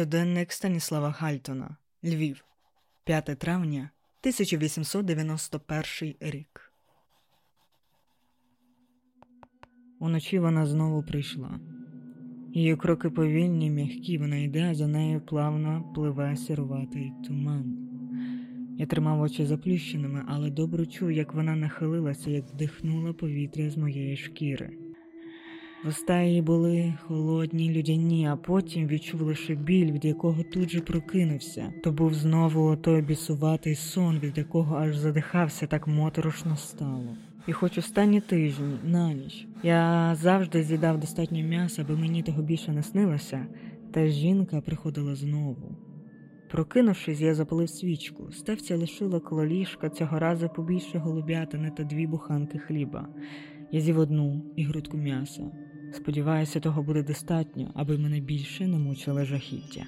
Щоденник Станіслава Гальтона Львів, 5 травня 1891 рік. Уночі вона знову прийшла. Її кроки повільні, м'які, вона йде, а за нею плавно пливе сіруватий туман. Я тримав очі заплющеними, але добре чув, як вона нахилилася, як вдихнула повітря з моєї шкіри. Вуста її були холодні, людяні, а потім відчув лише біль, від якого тут же прокинувся. То був знову той бісуватий сон, від якого аж задихався, так моторошно стало. І хоч останні тижні, на ніч, я завжди з'їдав достатньо м'яса, аби мені того більше не снилося, та жінка приходила знову. Прокинувшись, я запалив свічку. Стевця лишила коло ліжка цього разу побільше голуб'ятини та дві буханки хліба. Я з'їв одну і грудку м'яса. Сподіваюся, того буде достатньо, аби мене більше не мучили жахіття.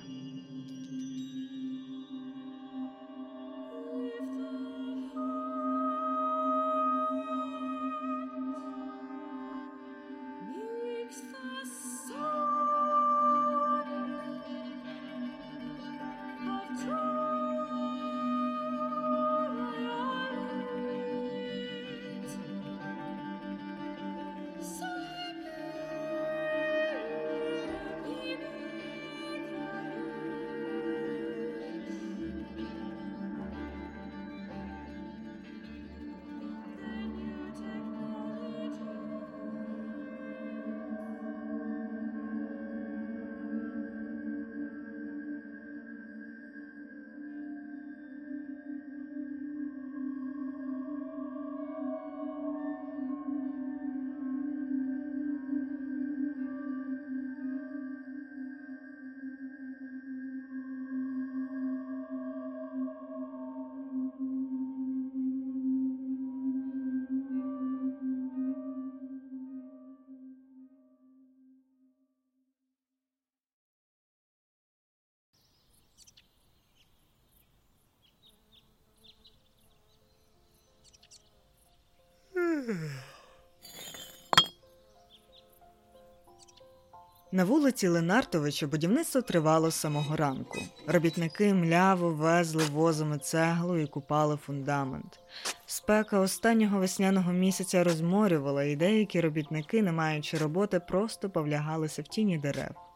На вулиці Ленартовича будівництво тривало з самого ранку. Робітники мляво везли возами цеглу і купали фундамент. Спека останнього весняного місяця розморювала, і деякі робітники, не маючи роботи, просто повлягалися в тіні дерев.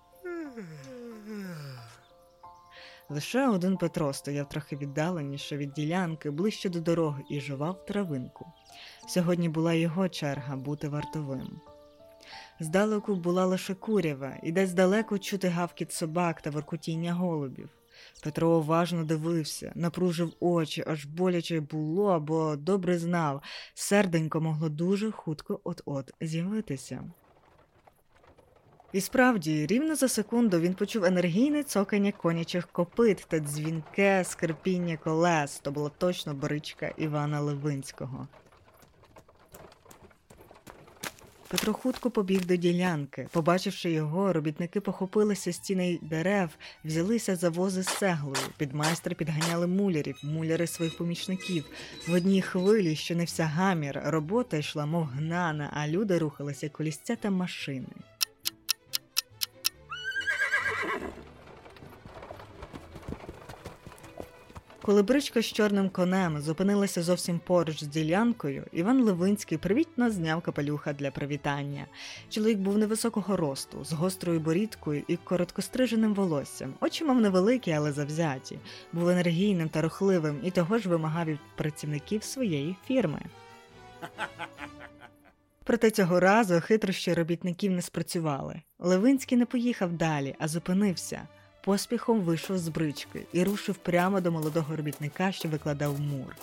Лише один Петро стояв трохи віддаленіше від ділянки, ближче до дороги, і жував травинку. Сьогодні була його черга бути вартовим. Здалеку була лише курява, і десь далеко чути гавкіт собак та воркотіння голубів. Петро уважно дивився, напружив очі, аж боляче було, або добре знав, серденько могло дуже хутко от-от з'явитися. І справді, рівно за секунду він почув енергійне цокання конячих копит та дзвінке скрипіння колес, то була точно бричка Івана Левинського. Петро хутко побіг до ділянки. Побачивши його, робітники похопилися з тіней дерев, взялися за вози з цеглою. Підмайстри підганяли мулярів, муляри своїх помічників. В одній хвилі, що не вся гамір, робота йшла, мов гнана, а люди рухалися колісця та машини. Коли бричка з чорним конем зупинилася зовсім поруч з ділянкою, Іван Левинський привітно зняв капелюха для привітання. Чоловік був невисокого росту, з гострою борідкою і короткостриженим волоссям. Очі мав невеликі, але завзяті, був енергійним та рухливим і того ж вимагав від працівників своєї фірми. Проте цього разу хитрощі робітників не спрацювали. Левинський не поїхав далі, а зупинився поспіхом вийшов з брички і рушив прямо до молодого робітника, що викладав мур.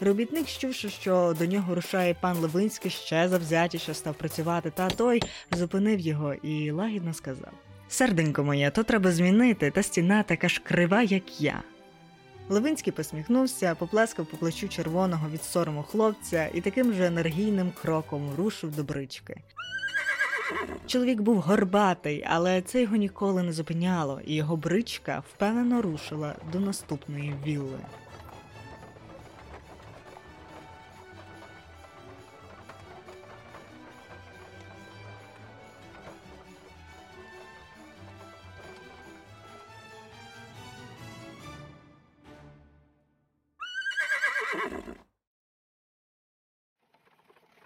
Робітник, чувши, що до нього рушає пан Левинський, ще завзятіше став працювати, та той зупинив його і лагідно сказав: Серденько моє, то треба змінити, та стіна така ж крива, як я. Левинський посміхнувся, поплескав по плечу червоного від сорому хлопця і таким же енергійним кроком рушив до брички. Чоловік був горбатий, але це його ніколи не зупиняло, і його бричка впевнено рушила до наступної вілли.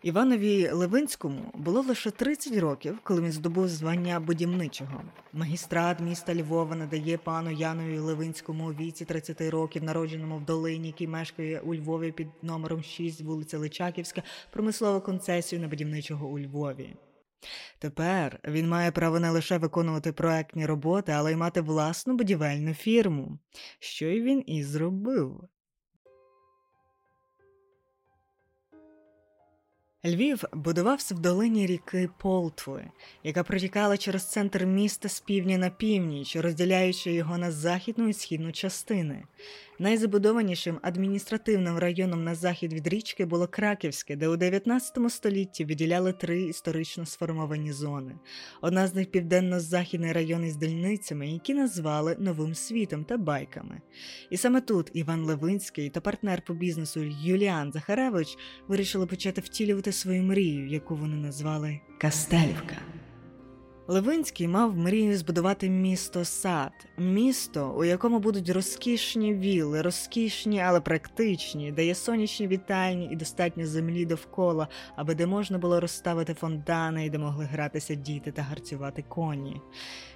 Іванові Левинському було лише 30 років, коли він здобув звання будівничого. Магістрат міста Львова надає пану Янові Левинському у віці 30 років, народженому в долині, який мешкає у Львові під номером 6, вулиця Личаківська, промислову концесію на будівничого у Львові. Тепер він має право не лише виконувати проектні роботи, але й мати власну будівельну фірму, що й він і зробив. Львів будувався в долині ріки Полтви, яка протікала через центр міста з півдня на північ, розділяючи його на західну і східну частини. Найзабудованішим адміністративним районом на захід від річки було Краківське, де у 19 столітті відділяли три історично сформовані зони. Одна з них південно-західний район із дільницями, які назвали Новим світом та байками. І саме тут Іван Левинський та партнер по бізнесу Юліан Захаревич вирішили почати втілювати свою мрію, яку вони назвали Кастелівка. Левинський мав мрію збудувати місто сад, місто, у якому будуть розкішні вілли, розкішні, але практичні, де є сонячні вітальні і достатньо землі довкола, аби де можна було розставити фонтани і де могли гратися діти та гарцювати коні.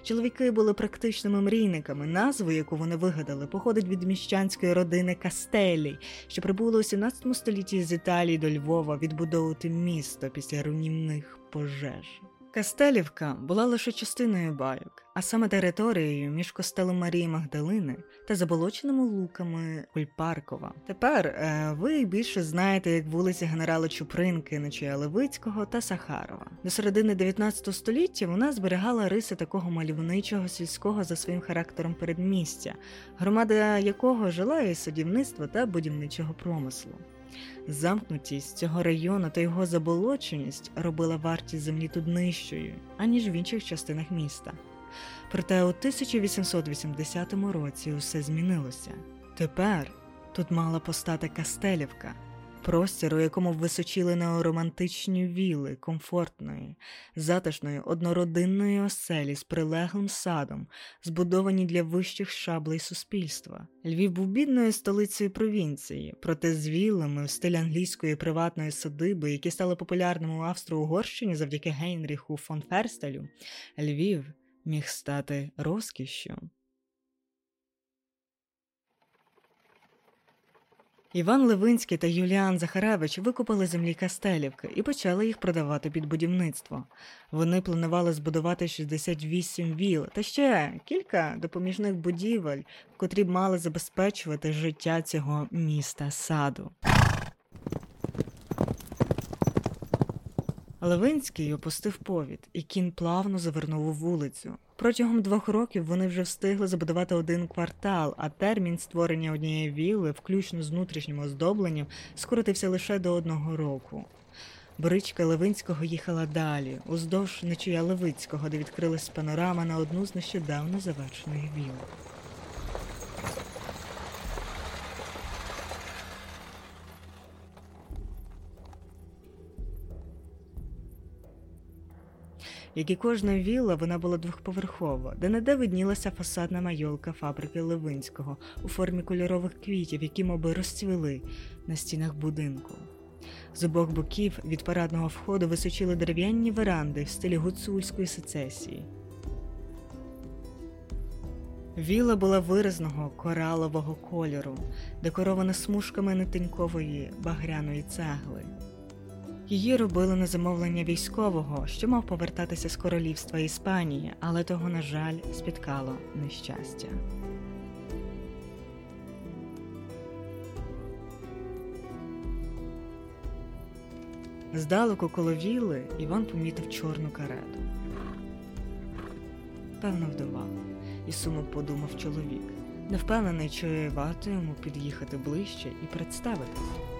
Чоловіки були практичними мрійниками. Назву, яку вони вигадали, походить від міщанської родини Кастелі, що прибуло у 17 столітті з Італії до Львова відбудовувати місто після руйнівних пожеж. Кастелівка була лише частиною байок, а саме територією між костелом Марії Магдалини та заболоченими луками Кульпаркова. Тепер е, ви більше знаєте як вулиці генерала Чупринки, Нечая Левицького та Сахарова. До середини 19 століття вона зберігала риси такого мальовничого сільського за своїм характером передмістя, громада якого жила із садівництва та будівничого промислу. Замкнутість цього району та його заболоченість робила вартість землі тут нижчою, аніж в інших частинах міста. Проте у 1880 році усе змінилося. Тепер тут мала постати Кастелівка, простір, у якому височили неоромантичні віли комфортної, затишної однородинної оселі з прилеглим садом, збудовані для вищих шаблей суспільства. Львів був бідною столицею провінції, проте з вілами в стилі англійської приватної садиби, які стали популярними у Австро-Угорщині завдяки Гейнріху фон Ферстелю, Львів міг стати розкішшю. Іван Левинський та Юліан Захаревич викупили землі Кастелівки і почали їх продавати під будівництво. Вони планували збудувати 68 віл та ще кілька допоміжних будівель, котрі б мали забезпечувати життя цього міста саду. Левинський опустив повід, і кін плавно завернув у вулицю. Протягом двох років вони вже встигли забудувати один квартал, а термін створення однієї вілли, включно з внутрішнім оздобленням, скоротився лише до одного року. Бричка Левинського їхала далі, уздовж нечуя Левицького, де відкрилась панорама на одну з нещодавно завершених віл. Як і кожна вілла, вона була двохповерхова, де неде виднілася фасадна майолка фабрики Левинського у формі кольорових квітів, які моби розцвіли на стінах будинку. З обох боків від парадного входу височили дерев'яні веранди в стилі гуцульської сецесії. Віла була виразного коралового кольору, декорована смужками нетинькової багряної цегли. Її робили на замовлення військового, що мав повертатися з королівства Іспанії, але того, на жаль, спіткало нещастя. Здалеку коло віли Іван помітив чорну карету. Певно, вдова, і сумно подумав чоловік, не впевнений, чи варто йому під'їхати ближче і представитись.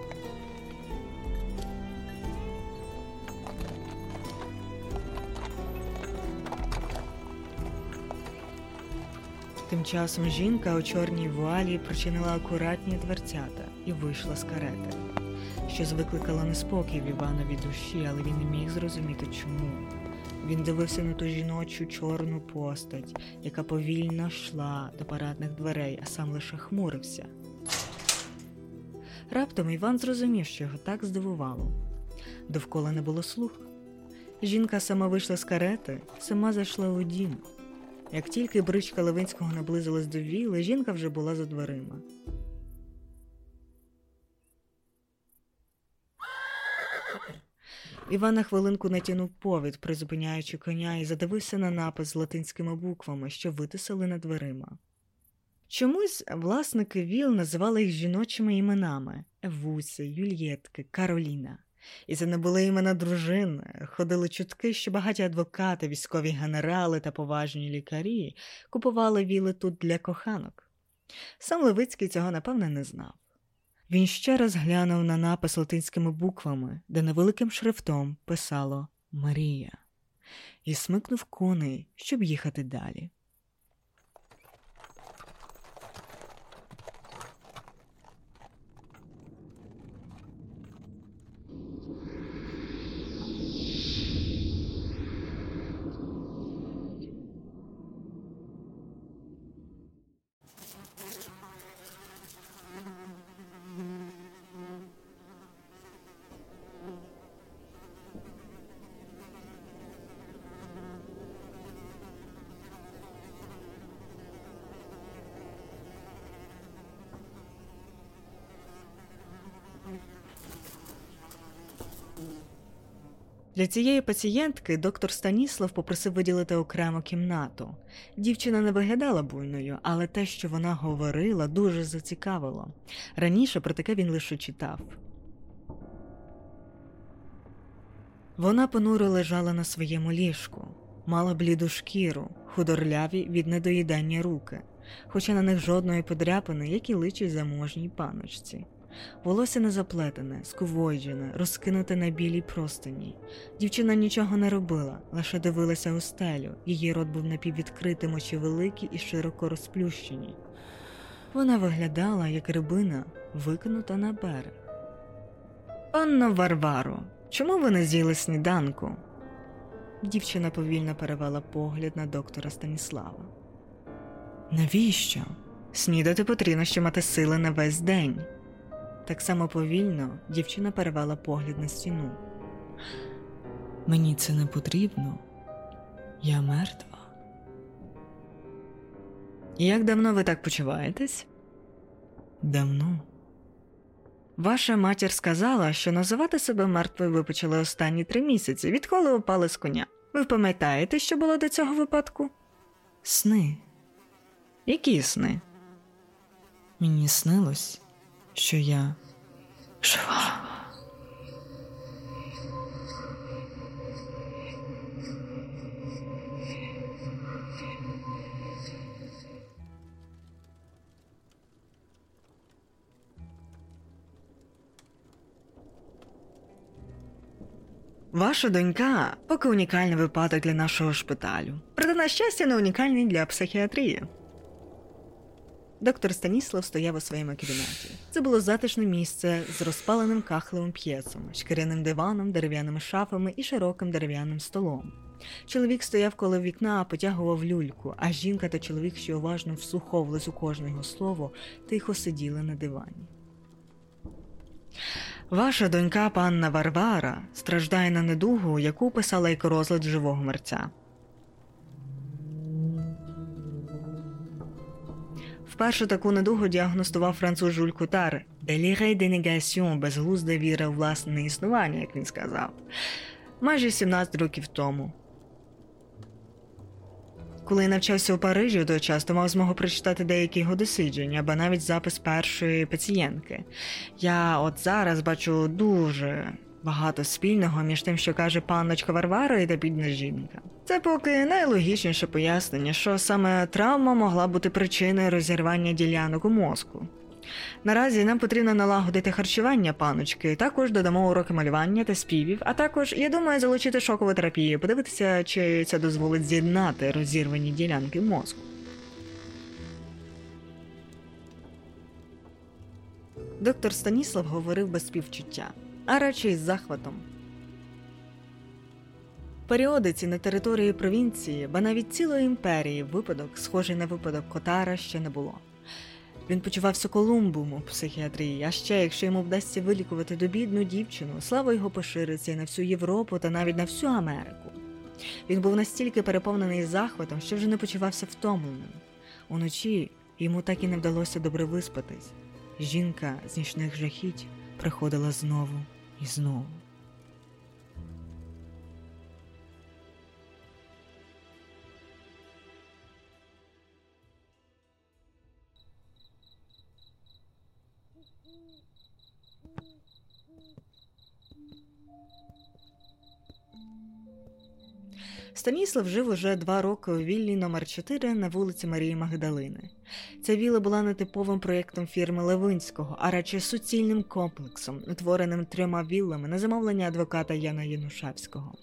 Тим часом жінка у чорній вуалі причинила акуратні дверцята і вийшла з карети, щось викликало неспокій в Івановій душі, але він не міг зрозуміти чому. Він дивився на ту жіночу чорну постать, яка повільно йшла до парадних дверей, а сам лише хмурився. Раптом Іван зрозумів, що його так здивувало. Довкола не було слух. Жінка сама вийшла з карети, сама зайшла у дім. Як тільки бричка Левинського наблизилась до віли, жінка вже була за дверима. Іван на хвилинку натягнув повід, призупиняючи коня, і задивився на напис з латинськими буквами, що витисали над дверима. Чомусь власники віл називали їх жіночими іменами Евуси, Юльєтки, Кароліна. І це не були імена дружин. Ходили чутки, що багаті адвокати, військові генерали та поважні лікарі купували віли тут для коханок. Сам Левицький цього напевне не знав. Він ще раз глянув на напис латинськими буквами, де невеликим шрифтом писало Марія, і смикнув коней, щоб їхати далі. Для цієї пацієнтки доктор Станіслав попросив виділити окрему кімнату. Дівчина не виглядала буйною, але те, що вона говорила, дуже зацікавило. Раніше про таке він лише читав. Вона понуро лежала на своєму ліжку, мала бліду шкіру, худорляві від недоїдання руки, хоча на них жодної подряпини, які личить заможній паночці. Волосся не заплетене, скувойджене, розкинуте на білій простині. Дівчина нічого не робила, лише дивилася у стелю. Її рот був напіввідкритим, очі великі і широко розплющені. Вона виглядала, як рибина, викинута на берег. Панно Варваро, чому ви не з'їли сніданку? Дівчина повільно перевела погляд на доктора Станіслава. Навіщо? Снідати потрібно, щоб мати сили на весь день. Так само повільно дівчина перевела погляд на стіну. Мені це не потрібно. Я мертва. Як давно ви так почуваєтесь? Давно. Ваша матір сказала, що називати себе мертвою ви почали останні три місяці, відколи упали з коня. Ви пам'ятаєте, що було до цього випадку? Сни. Які сни? Мені снилось, що я жива. Ваша донька поки унікальний випадок для нашого шпиталю. Проте, на щастя, не унікальний для психіатрії. Доктор Станіслав стояв у своєму кабінеті. Це було затишне місце з розпаленим кахлевим п'єцом, шкіряним диваном, дерев'яними шафами і широким дерев'яним столом. Чоловік стояв коло вікна, потягував люльку, а жінка та чоловік, що уважно вслуховувались у кожне його слово, тихо сиділи на дивані. Ваша донька панна Варвара страждає на недугу, яку писала як розлад живого мерця. Вперше таку недугу діагностував француз Жюль Кутар «Деліре де негасьон» – безглузда віра у власне існування, як він сказав, майже 17 років тому. Коли я навчався у Парижі то мав змогу прочитати деякі його дослідження або навіть запис першої пацієнтки. Я от зараз бачу дуже багато спільного між тим, що каже панночка Варвара і та бідна жінка. Це поки найлогічніше пояснення, що саме травма могла бути причиною розірвання ділянок у мозку. Наразі нам потрібно налагодити харчування паночки, також додамо уроки малювання та співів, а також, я думаю, залучити шокову терапію, подивитися, чи це дозволить з'єднати розірвані ділянки мозку. Доктор Станіслав говорив без співчуття, а радше з захватом. Періодиці на території провінції, ба навіть цілої імперії, випадок, схожий на випадок Котара, ще не було. Він почувався колумбом у психіатрії, а ще, якщо йому вдасться вилікувати добідну дівчину, слава його пошириться на всю Європу та навіть на всю Америку. Він був настільки переповнений захватом, що вже не почувався втомленим. Уночі йому так і не вдалося добре виспатись. Жінка з нічних жахіть приходила знову і знову. Станіслав жив уже два роки у віллі номер 4 на вулиці Марії Магдалини. Ця вілла була не типовим проєктом фірми Левинського, а радше суцільним комплексом, утвореним трьома віллами на замовлення адвоката Яна Янушевського.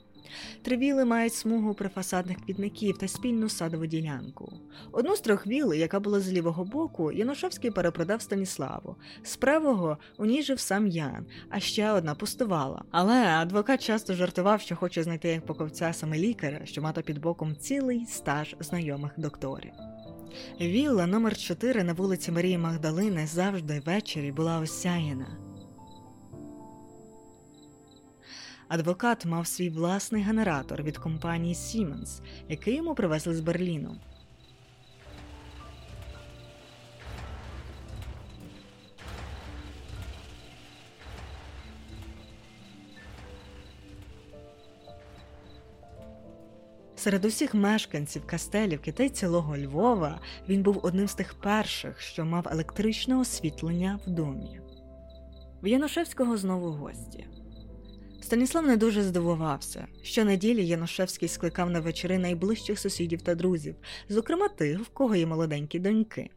Три віли мають смугу прифасадних квітників та спільну садову ділянку. Одну з трьох віл, яка була з лівого боку, Янушевський перепродав Станіславу. З правого у ній жив сам Ян, а ще одна пустувала. Але адвокат часто жартував, що хоче знайти як поковця саме лікаря, що мати під боком цілий стаж знайомих докторів. Вілла номер 4 на вулиці Марії Магдалини завжди ввечері була осяяна. Адвокат мав свій власний генератор від компанії Siemens, який йому привезли з Берліну. Серед усіх мешканців Кастелівки та й цілого Львова він був одним з тих перших, що мав електричне освітлення в домі. В Янушевського знову гості. Станіслав не дуже здивувався. Щонеділі Янушевський скликав на вечори найближчих сусідів та друзів, зокрема тих, в кого є молоденькі доньки.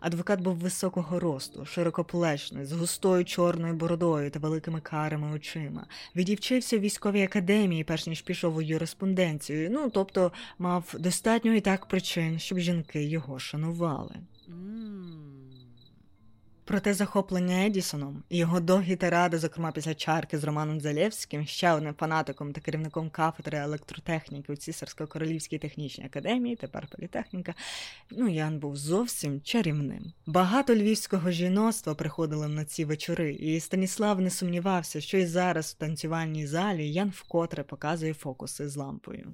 Адвокат був високого росту, широкоплечний, з густою чорною бородою та великими карими очима. Відівчився в військовій академії, перш ніж пішов у юриспонденцію, ну тобто мав достатньо і так причин, щоб жінки його шанували. Проте захоплення Едісоном і його довгі тиради, зокрема після чарки з Романом Залєвським, ще одним фанатиком та керівником кафедри електротехніки у Цісарсько-Королівській технічній академії, тепер політехніка. Ну, Ян був зовсім чарівним. Багато львівського жіноцтва приходило на ці вечори, і Станіслав не сумнівався, що і зараз в танцювальній залі Ян вкотре показує фокуси з лампою.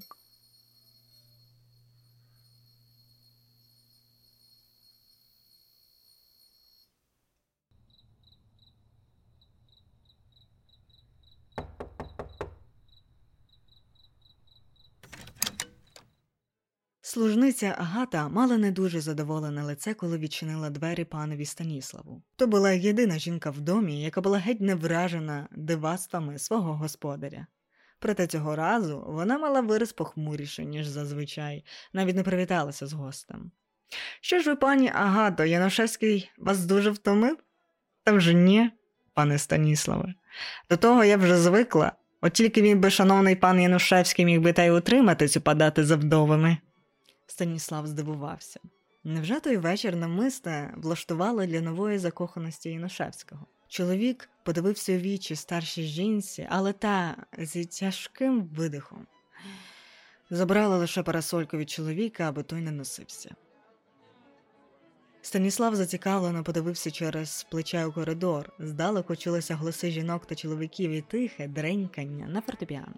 Служниця Агата мала не дуже задоволене лице, коли відчинила двері панові Станіславу. То була єдина жінка в домі, яка була геть не вражена диваствами свого господаря. Проте цього разу вона мала вираз похмуріший, ніж зазвичай, навіть не привіталася з гостем. Що ж ви, пані Агато, Яношевський вас дуже втомив? Та вже ні, пане Станіславе. До того я вже звикла, от тільки він би, шановний пан Янушевський, міг би та й утриматись упадати за вдовами. Станіслав здивувався. Невже той вечір намисне влаштували для нової закоханості Янушевського? Чоловік подивився у вічі старшій жінці, але та зі тяжким видихом забрала лише парасольку від чоловіка, аби той не носився. Станіслав зацікавлено подивився через плече у коридор, здалеку чулися голоси жінок та чоловіків і тихе дренькання на фортепіано.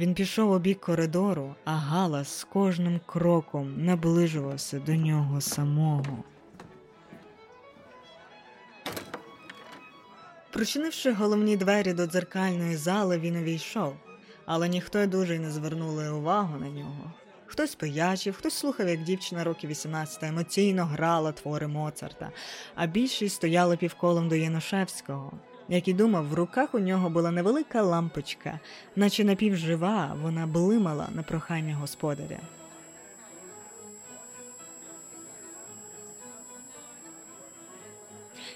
Він пішов у бік коридору, а галас з кожним кроком наближувався до нього самого. Прочинивши головні двері до дзеркальної зали, він увійшов, але ніхто дуже не звернули увагу на нього. Хтось пиячив, хтось слухав, як дівчина років 18 емоційно грала твори Моцарта, а більшість стояли півколом до Янушевського. Як і думав, в руках у нього була невелика лампочка, наче напівжива, вона блимала на прохання господаря.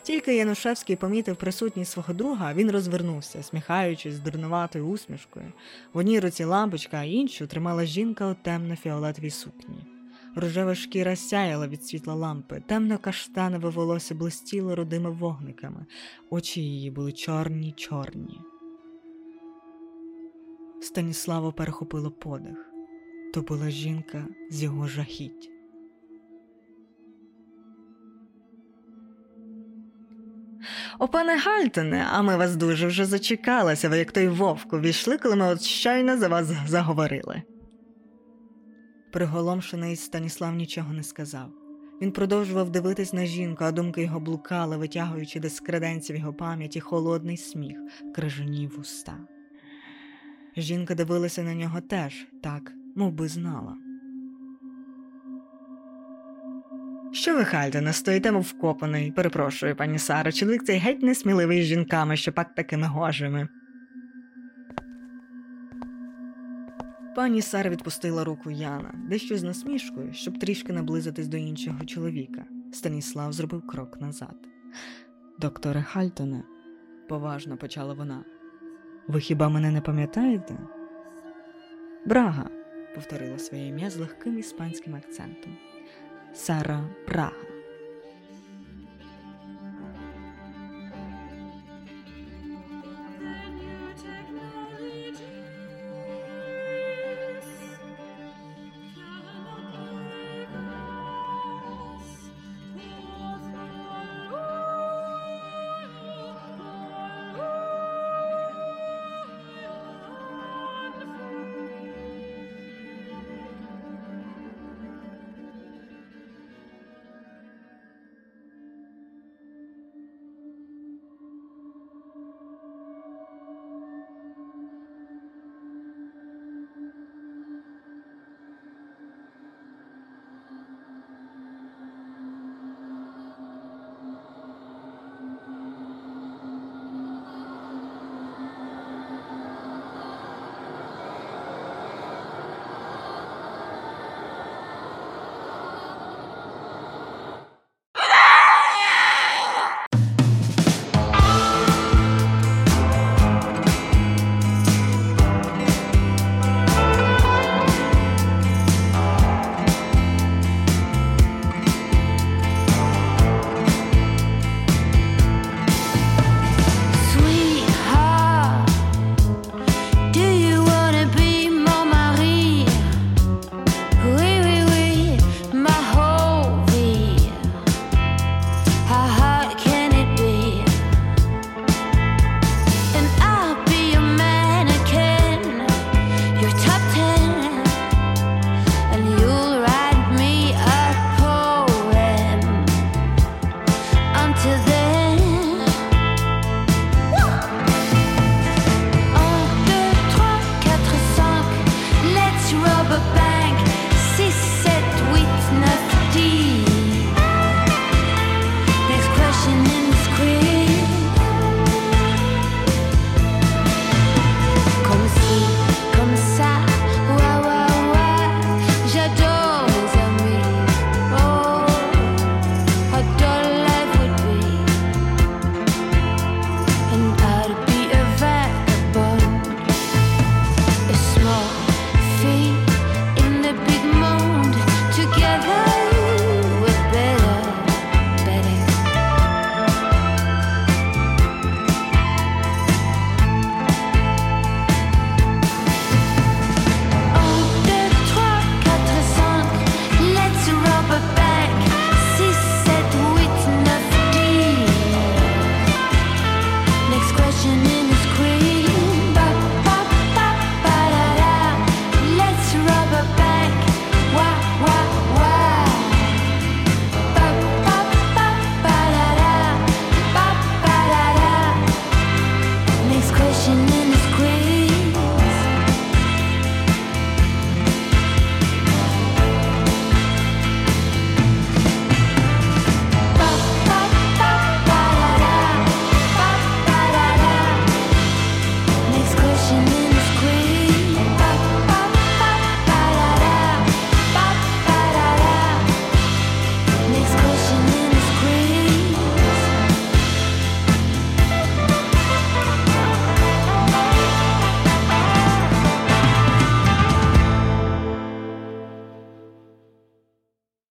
Тільки Янушевський помітив присутність свого друга, він розвернувся, сміхаючись з дурнуватою усмішкою. В одній руці лампочка, а іншу тримала жінка у темно-фіолетовій сукні. Рожева шкіра сяяла від світла лампи, темно каштанове волосся блистіло рудими вогниками, очі її були чорні, чорні. Станіславо перехопило подих то була жінка з його жахіть. О, пане Гальтоне, а ми вас дуже вже зачекалися, ви як той вовк увійшли, коли ми от щойно за вас заговорили. Приголомшений Станіслав нічого не сказав. Він продовжував дивитись на жінку, а думки його блукали, витягуючи десь креденців його пам'яті холодний сміх, крижані вуста. Жінка дивилася на нього теж так, мов би знала. Що ви, Хальдене, стоїте мов вкопаний, перепрошую, пані Сара, чоловік цей геть несміливий з жінками, що пак такими гожими. Пані Сара відпустила руку Яна, дещо з насмішкою, щоб трішки наблизитись до іншого чоловіка. Станіслав зробив крок назад. Докторе Хальтоне, поважно почала вона. Ви хіба мене не пам'ятаєте? Брага, повторила своє ім'я з легким іспанським акцентом. Сара Прага.